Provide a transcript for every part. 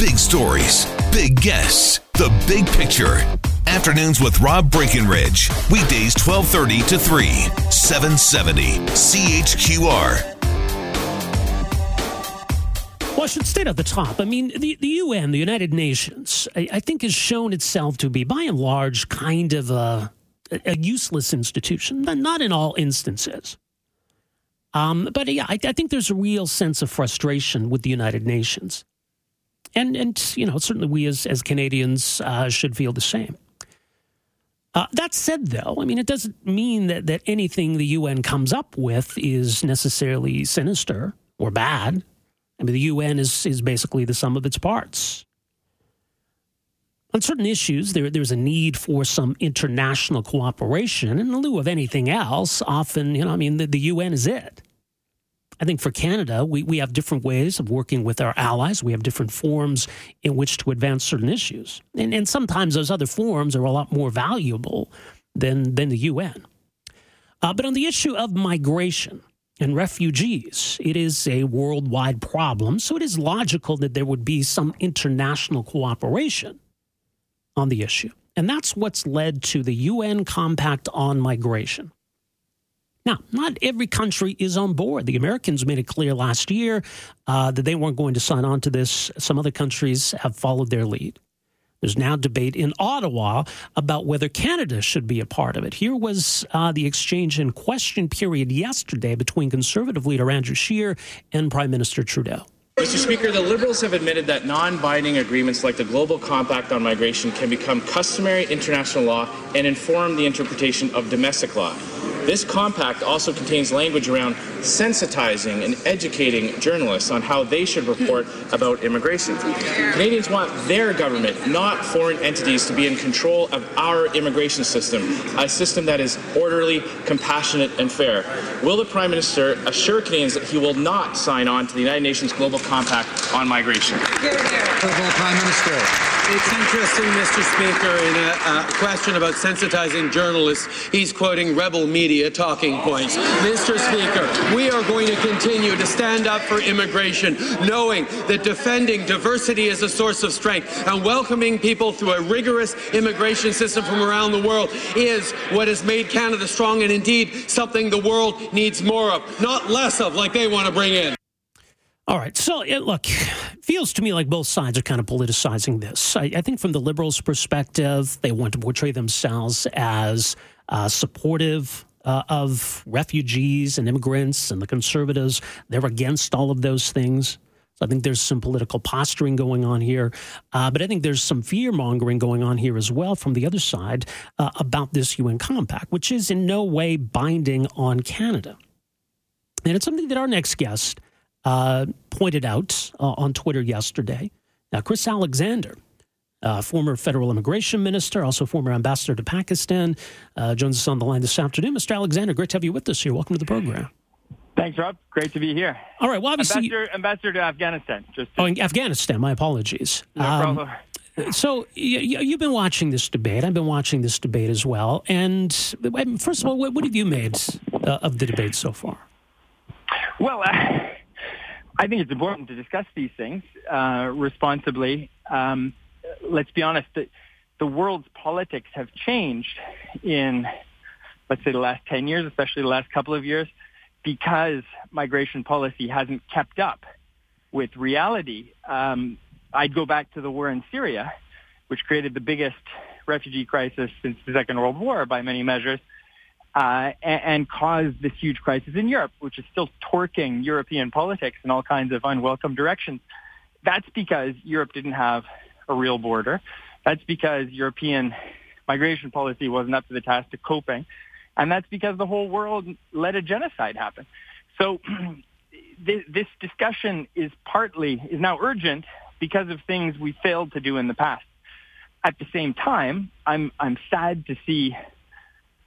Big stories, big guests, the big picture. Afternoons with Rob Breckenridge. Weekdays 1230 to 3, 770 CHQR. Well, I should state at the top. I mean, the, the UN, the United Nations, I, I think has shown itself to be, by and large, kind of a, a useless institution. Not in all instances. Um, but yeah, I, I think there's a real sense of frustration with the United Nations and and you know certainly we as as Canadians uh, should feel the same. Uh, that said, though, I mean it doesn't mean that that anything the UN comes up with is necessarily sinister or bad. I mean the UN is is basically the sum of its parts. On certain issues, there, there's a need for some international cooperation. In lieu of anything else, often, you know, I mean, the, the UN is it. I think for Canada, we, we have different ways of working with our allies. We have different forms in which to advance certain issues. And, and sometimes those other forms are a lot more valuable than, than the UN. Uh, but on the issue of migration and refugees, it is a worldwide problem. So it is logical that there would be some international cooperation on the issue. And that's what's led to the UN Compact on Migration. Now, not every country is on board. The Americans made it clear last year uh, that they weren't going to sign on to this. Some other countries have followed their lead. There's now debate in Ottawa about whether Canada should be a part of it. Here was uh, the exchange in question period yesterday between Conservative leader Andrew Scheer and Prime Minister Trudeau. Mr. Speaker, the Liberals have admitted that non binding agreements like the Global Compact on Migration can become customary international law and inform the interpretation of domestic law. This compact also contains language around sensitizing and educating journalists on how they should report about immigration. Canadians want their government, not foreign entities, to be in control of our immigration system, a system that is orderly, compassionate, and fair. Will the Prime Minister assure Canadians that he will not sign on to the United Nations Global Compact on migration? Prime Minister. It's interesting, Mr. Speaker, in a, a, question about sensitizing journalists, he's quoting rebel media talking points. Mr. Speaker, we are going to continue to stand up for immigration, knowing that defending diversity is a source of strength and welcoming people through a rigorous immigration system from around the world is what has made Canada strong and indeed something the world needs more of, not less of, like they want to bring in. All right. So, it, look, feels to me like both sides are kind of politicizing this. I, I think from the liberals' perspective, they want to portray themselves as uh, supportive uh, of refugees and immigrants, and the conservatives, they're against all of those things. I think there's some political posturing going on here. Uh, but I think there's some fear mongering going on here as well from the other side uh, about this UN compact, which is in no way binding on Canada. And it's something that our next guest uh, pointed out uh, on Twitter yesterday. Now, Chris Alexander, uh, former federal immigration minister, also former ambassador to Pakistan, uh, joins us on the line this afternoon. Mr. Alexander, great to have you with us here. Welcome to the program. Thanks, Rob. Great to be here. All right. Well, obviously, ambassador, ambassador to Afghanistan. Just to... oh, Afghanistan. My apologies. No um, problem. So you, have been watching this debate. I've been watching this debate as well. And first of all, what, what have you made uh, of the debate so far? Well, I think it's important to discuss these things uh, responsibly. Um, let's be honest, the, the world's politics have changed in, let's say, the last 10 years, especially the last couple of years, because migration policy hasn't kept up with reality. Um, I'd go back to the war in Syria, which created the biggest refugee crisis since the Second World War by many measures uh, and, and caused this huge crisis in Europe, which is still torquing European politics in all kinds of unwelcome directions. That's because Europe didn't have a real border. That's because European migration policy wasn't up to the task of coping. And that's because the whole world let a genocide happen. So this, this discussion is partly is now urgent because of things we failed to do in the past. At the same time, I'm I'm sad to see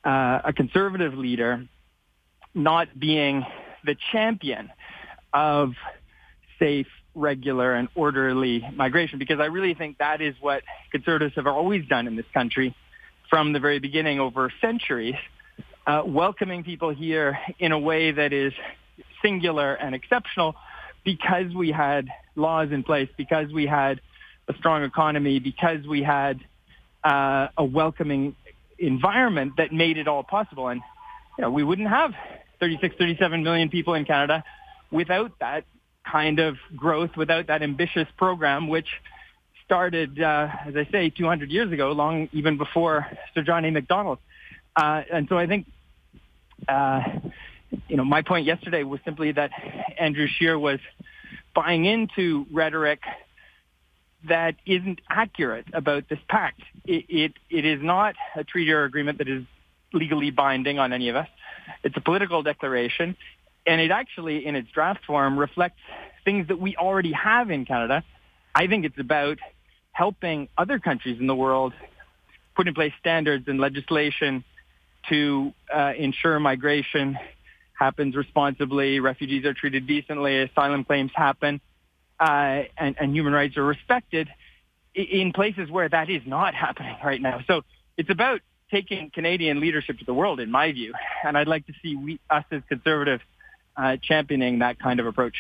uh, a conservative leader not being the champion of safe, regular, and orderly migration because I really think that is what conservatives have always done in this country from the very beginning over centuries, uh, welcoming people here in a way that is singular and exceptional because we had laws in place, because we had a strong economy, because we had uh, a welcoming environment that made it all possible. And you know, we wouldn't have 36, 37 million people in Canada without that kind of growth, without that ambitious program, which started, uh, as I say, 200 years ago, long even before Sir John A. Macdonald. Uh, and so I think, uh, you know, my point yesterday was simply that Andrew Scheer was buying into rhetoric that isn't accurate about this pact. It, it, it is not a treaty or agreement that is legally binding on any of us. It's a political declaration, and it actually, in its draft form, reflects things that we already have in Canada. I think it's about helping other countries in the world put in place standards and legislation to uh, ensure migration happens responsibly, refugees are treated decently, asylum claims happen, uh, and, and human rights are respected in places where that is not happening right now. So it's about taking Canadian leadership to the world, in my view, and I'd like to see we, us as conservatives uh, championing that kind of approach.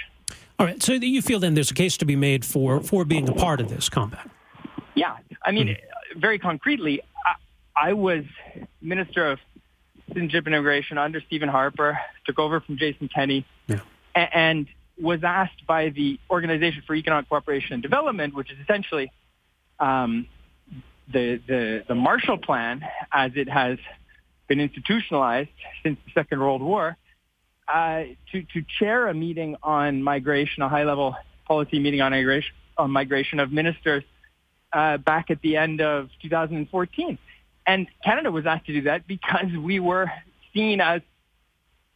All right. So you feel then there's a case to be made for for being a part of this combat? Yeah, I mean, mm-hmm. very concretely, I, I was Minister of Citizenship and Immigration under Stephen Harper, took over from Jason Kenney, yeah. and was asked by the Organization for Economic Cooperation and Development, which is essentially um, the, the, the Marshall Plan as it has been institutionalized since the Second World War, uh, to, to chair a meeting on migration, a high-level policy meeting on migration, on migration of ministers uh, back at the end of 2014. And Canada was asked to do that because we were seen as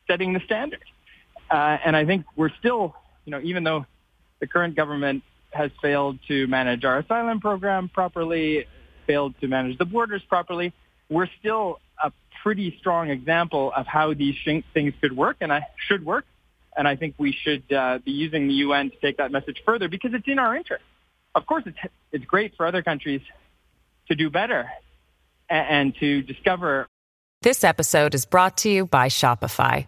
setting the standard. Uh, and I think we're still, you know, even though the current government has failed to manage our asylum program properly, failed to manage the borders properly, we're still a pretty strong example of how these things could work and I should work. And I think we should uh, be using the UN to take that message further because it's in our interest. Of course, it's, it's great for other countries to do better and, and to discover. This episode is brought to you by Shopify.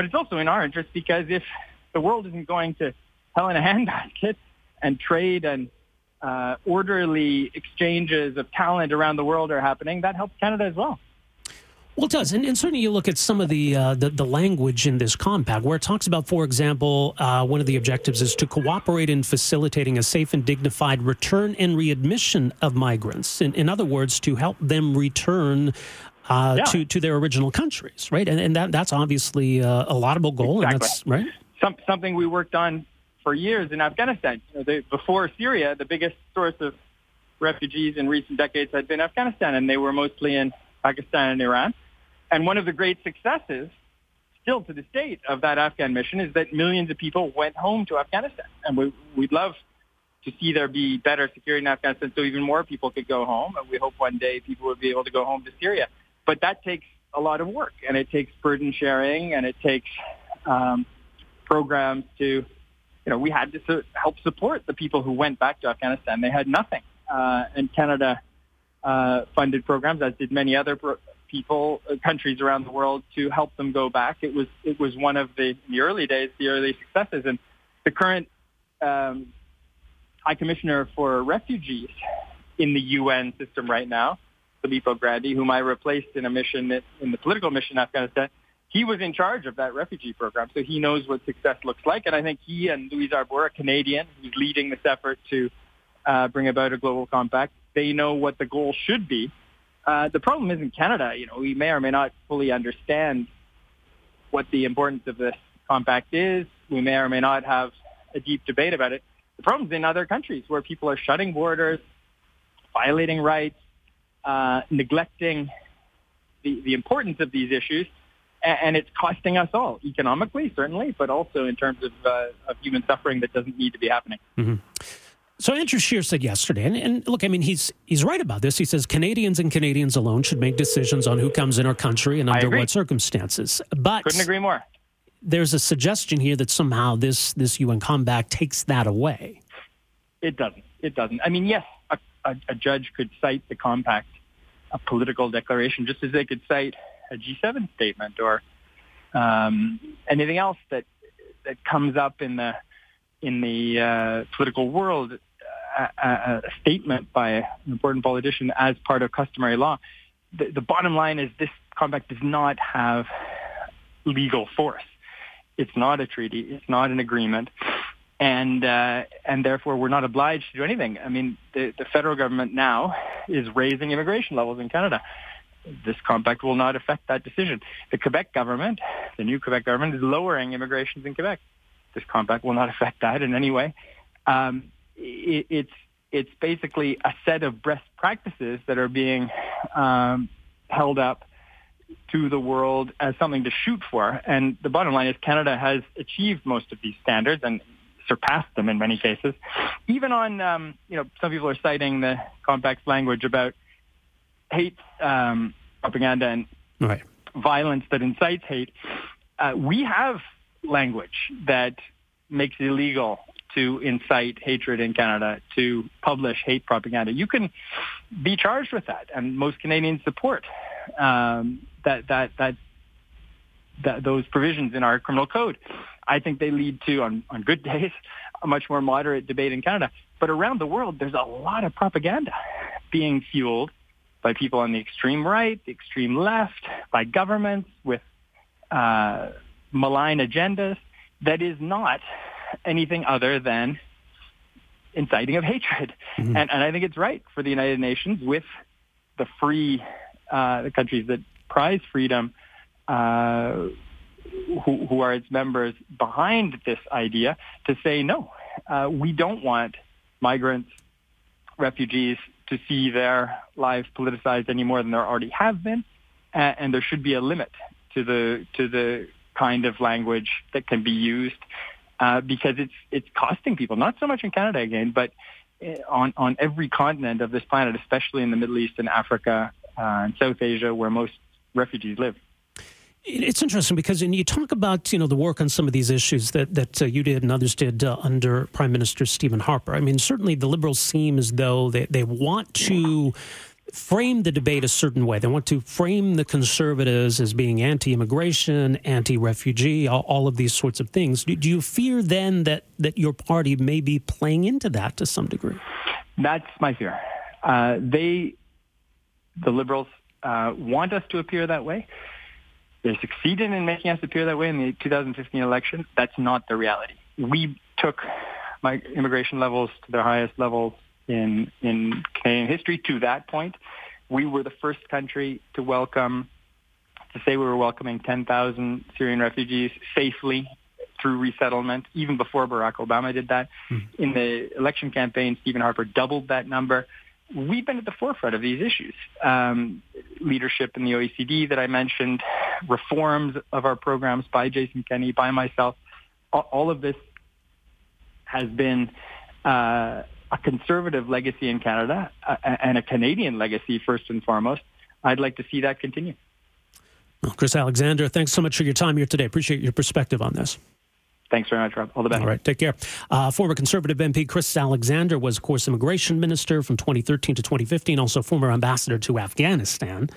but it's also in our interest because if the world isn't going to hell in a handbasket and trade and uh, orderly exchanges of talent around the world are happening, that helps Canada as well. Well, it does, and, and, certainly you look at some of the, uh, the, the language in this compact, where it talks about, for example, uh, one of the objectives is to cooperate in facilitating a safe and dignified return and readmission of migrants. In, in other words, to help them return uh, yeah. to to their original countries, right? And, and that that's obviously uh, a laudable goal, exactly. and that's right. Some, something we worked on for years in Afghanistan. You know, they, before Syria, the biggest source of refugees in recent decades had been Afghanistan, and they were mostly in Pakistan and Iran. And one of the great successes, still to this date, of that Afghan mission is that millions of people went home to Afghanistan. And we, we'd love to see there be better security in Afghanistan so even more people could go home. And we hope one day people will be able to go home to Syria. But that takes a lot of work, and it takes burden sharing, and it takes um, programs to you know, we had to su- help support the people who went back to Afghanistan. They had nothing. Uh, and Canada uh, funded programs, as did many other pro- people, uh, countries around the world, to help them go back. It was it was one of the, the early days, the early successes. And the current um, High Commissioner for Refugees in the UN system right now, Filippo Grandi, whom I replaced in a mission in the political mission in Afghanistan, he was in charge of that refugee program, so he knows what success looks like. And I think he and Louise Arbour, a Canadian who's leading this effort to uh, bring about a global compact, they know what the goal should be. Uh, the problem is in Canada, you know, we may or may not fully understand what the importance of this compact is. We may or may not have a deep debate about it. The problem's in other countries where people are shutting borders, violating rights, uh, neglecting the, the importance of these issues, and, it's costing us all economically, certainly, but also in terms of, uh, of human suffering that doesn't need to be happening. Mm-hmm. So Andrew Scheer said yesterday, and, and, look, I mean, he's he's right about this. He says Canadians and Canadians alone should make decisions on who comes in our country and under what circumstances. But couldn't agree more. There's a suggestion here that somehow this this UN compact takes that away. It doesn't. It doesn't. I mean, yes, a, a, judge could cite the compact, a political declaration, just as they could cite a G7 statement or um, anything else that that comes up in the in the uh, political world a, a, statement by an important politician as part of customary law. The, the bottom line is this compact does not have legal force. It's not a treaty. It's not an agreement. And uh, and therefore we're not obliged to do anything. I mean, the, the federal government now is raising immigration levels in Canada. This compact will not affect that decision. The Quebec government, the new Quebec government, is lowering immigrations in Quebec. This compact will not affect that in any way. Um, it, it's it's basically a set of best practices that are being um, held up to the world as something to shoot for. And the bottom line is Canada has achieved most of these standards and surpassed them in many cases. Even on, um, you know, some people are citing the compact's language about hate um, propaganda and right. violence that incites hate. Uh, we have language that makes it illegal to incite hatred in Canada, to publish hate propaganda. You can be charged with that, and most Canadians support um, that, that that that those provisions in our criminal code. I think they lead to, on, on good days, a much more moderate debate in Canada. But around the world, there's a lot of propaganda being fueled by people on the extreme right, the extreme left, by governments with uh, malign agendas that is not anything other than inciting of hatred. Mm-hmm. And, and I think it's right for the United Nations with the free, uh, the countries that prize freedom, uh, who, who, are its members behind this idea to say, no, uh, we don't want migrants, refugees to see their lives politicized any more than there already have been. and there should be a limit to the, to the kind of language that can be used uh, because it's it's costing people not so much in Canada again, but uh, on on every continent of this planet, especially in the Middle East and Africa uh, and South Asia, where most refugees live. It's interesting because when you talk about you know the work on some of these issues that that uh, you did and others did uh, under Prime Minister Stephen Harper. I mean, certainly the Liberals seem as though they they want to frame the debate a certain way. They want to frame the conservatives as being anti-immigration, anti-refugee, all, all of these sorts of things. Do, do, you fear then that that your party may be playing into that to some degree? That's my fear. Uh, they, the liberals, uh, want us to appear that way. They succeeded in making us appear that way in the 2015 election. That's not the reality. We took my immigration levels to their highest levels in in Canadian history. To that point, we were the first country to welcome to say we were welcoming 10,000 Syrian refugees safely through resettlement, even before Barack Obama did that. Mm. In the election campaign, Stephen Harper doubled that number. We've been at the forefront of these issues. Um, leadership in the OECD that I mentioned, reforms of our programs by Jason Kenney, by myself, all, of this has been uh, a conservative legacy in Canada uh, and a Canadian legacy first and foremost. I'd like to see that continue. Well, Chris Alexander, thanks so much for your time here today. Appreciate your perspective on this. Thanks very much, Rob. All the best. All right, take care. Uh, former Conservative MP Chris Alexander was, of course, immigration minister from 2013 to 2015, also former ambassador to Afghanistan.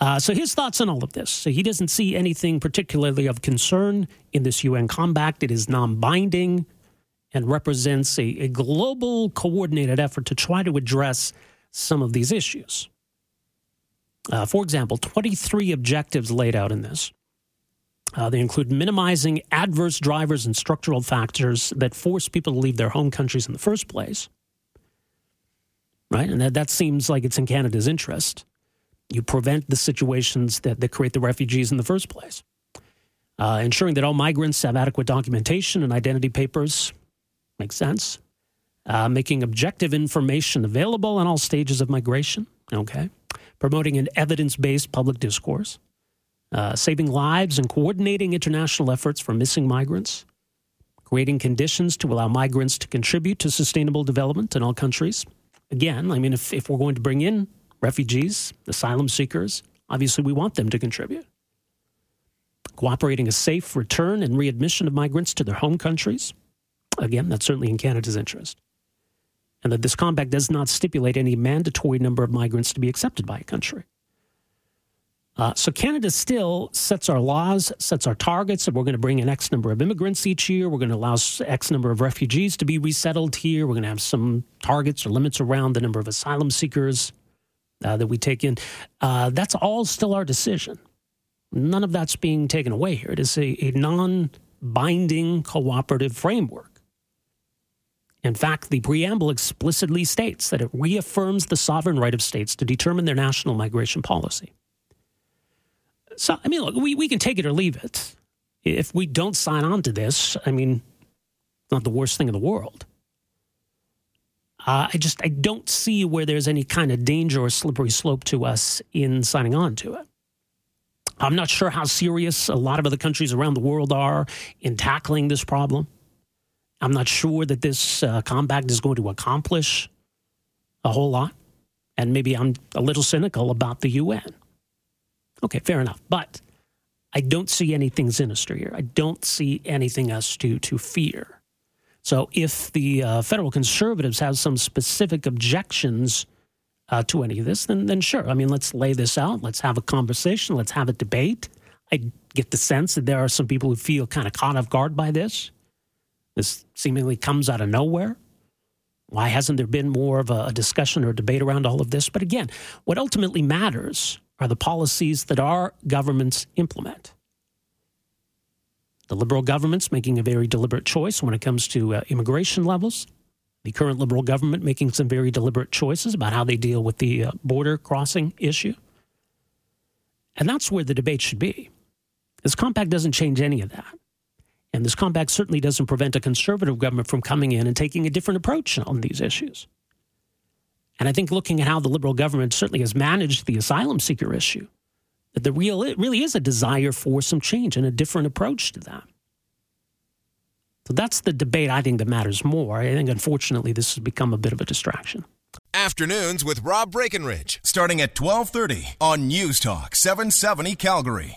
Uh, so his thoughts on all of this. So he doesn't see anything particularly of concern in this UN compact. It is non-binding and represents a, a global coordinated effort to try to address some of these issues. Uh, for example, 23 objectives laid out in this. Uh, they include minimizing adverse drivers and structural factors that force people to leave their home countries in the first place. Right? And that, that seems like it's in Canada's interest. You prevent the situations that, that create the refugees in the first place. Uh, ensuring that all migrants have adequate documentation and identity papers makes sense. Uh, making objective information available on all stages of migration. Okay. Promoting an evidence based public discourse uh, saving lives and coordinating international efforts for missing migrants, creating conditions to allow migrants to contribute to sustainable development in all countries. Again, I mean, if, if we're going to bring in refugees, asylum seekers, obviously we want them to contribute. Cooperating a safe return and readmission of migrants to their home countries. Again, that's certainly in Canada's interest. And that this compact does not stipulate any mandatory number of migrants to be accepted by a country. Uh, so Canada still sets our laws, sets our targets, and we're going to bring in X number of immigrants each year. We're going to allow X number of refugees to be resettled here. We're going to have some targets or limits around the number of asylum seekers uh, that we take in. Uh, that's all still our decision. None of that's being taken away here. It is a, a non binding cooperative framework. In fact, the preamble explicitly states that it reaffirms the sovereign right of states to determine their national migration policy. So, I mean, look, we, we can take it or leave it. If we don't sign on to this, I mean, not the worst thing in the world. Uh, I just I don't see where there's any kind of danger or slippery slope to us in signing on to it. I'm not sure how serious a lot of other countries around the world are in tackling this problem. I'm not sure that this uh, compact is going to accomplish a whole lot. And maybe I'm a little cynical about the UN. Okay, fair enough. But I don't see anything sinister here. I don't see anything else to, to fear. So if the uh, federal conservatives have some specific objections uh, to any of this, then, then sure. I mean, let's lay this out. Let's have a conversation. Let's have a debate. I get the sense that there are some people who feel kind of caught off guard by this. This seemingly comes out of nowhere. Why hasn't there been more of a discussion or debate around all of this? But again, what ultimately matters are the policies that our governments implement. The Liberal government's making a very deliberate choice when it comes to uh, immigration levels. The current Liberal government making some very deliberate choices about how they deal with the uh, border crossing issue. And that's where the debate should be. This compact doesn't change any of that. And this compact certainly doesn't prevent a conservative government from coming in and taking a different approach on these issues. And I think looking at how the Liberal government certainly has managed the asylum seeker issue, that the real it really is a desire for some change and a different approach to that. So that's the debate I think that matters more. I think unfortunately this has become a bit of a distraction. Afternoons with Rob Breckenridge, starting at 1230 on News Talk 770 Calgary.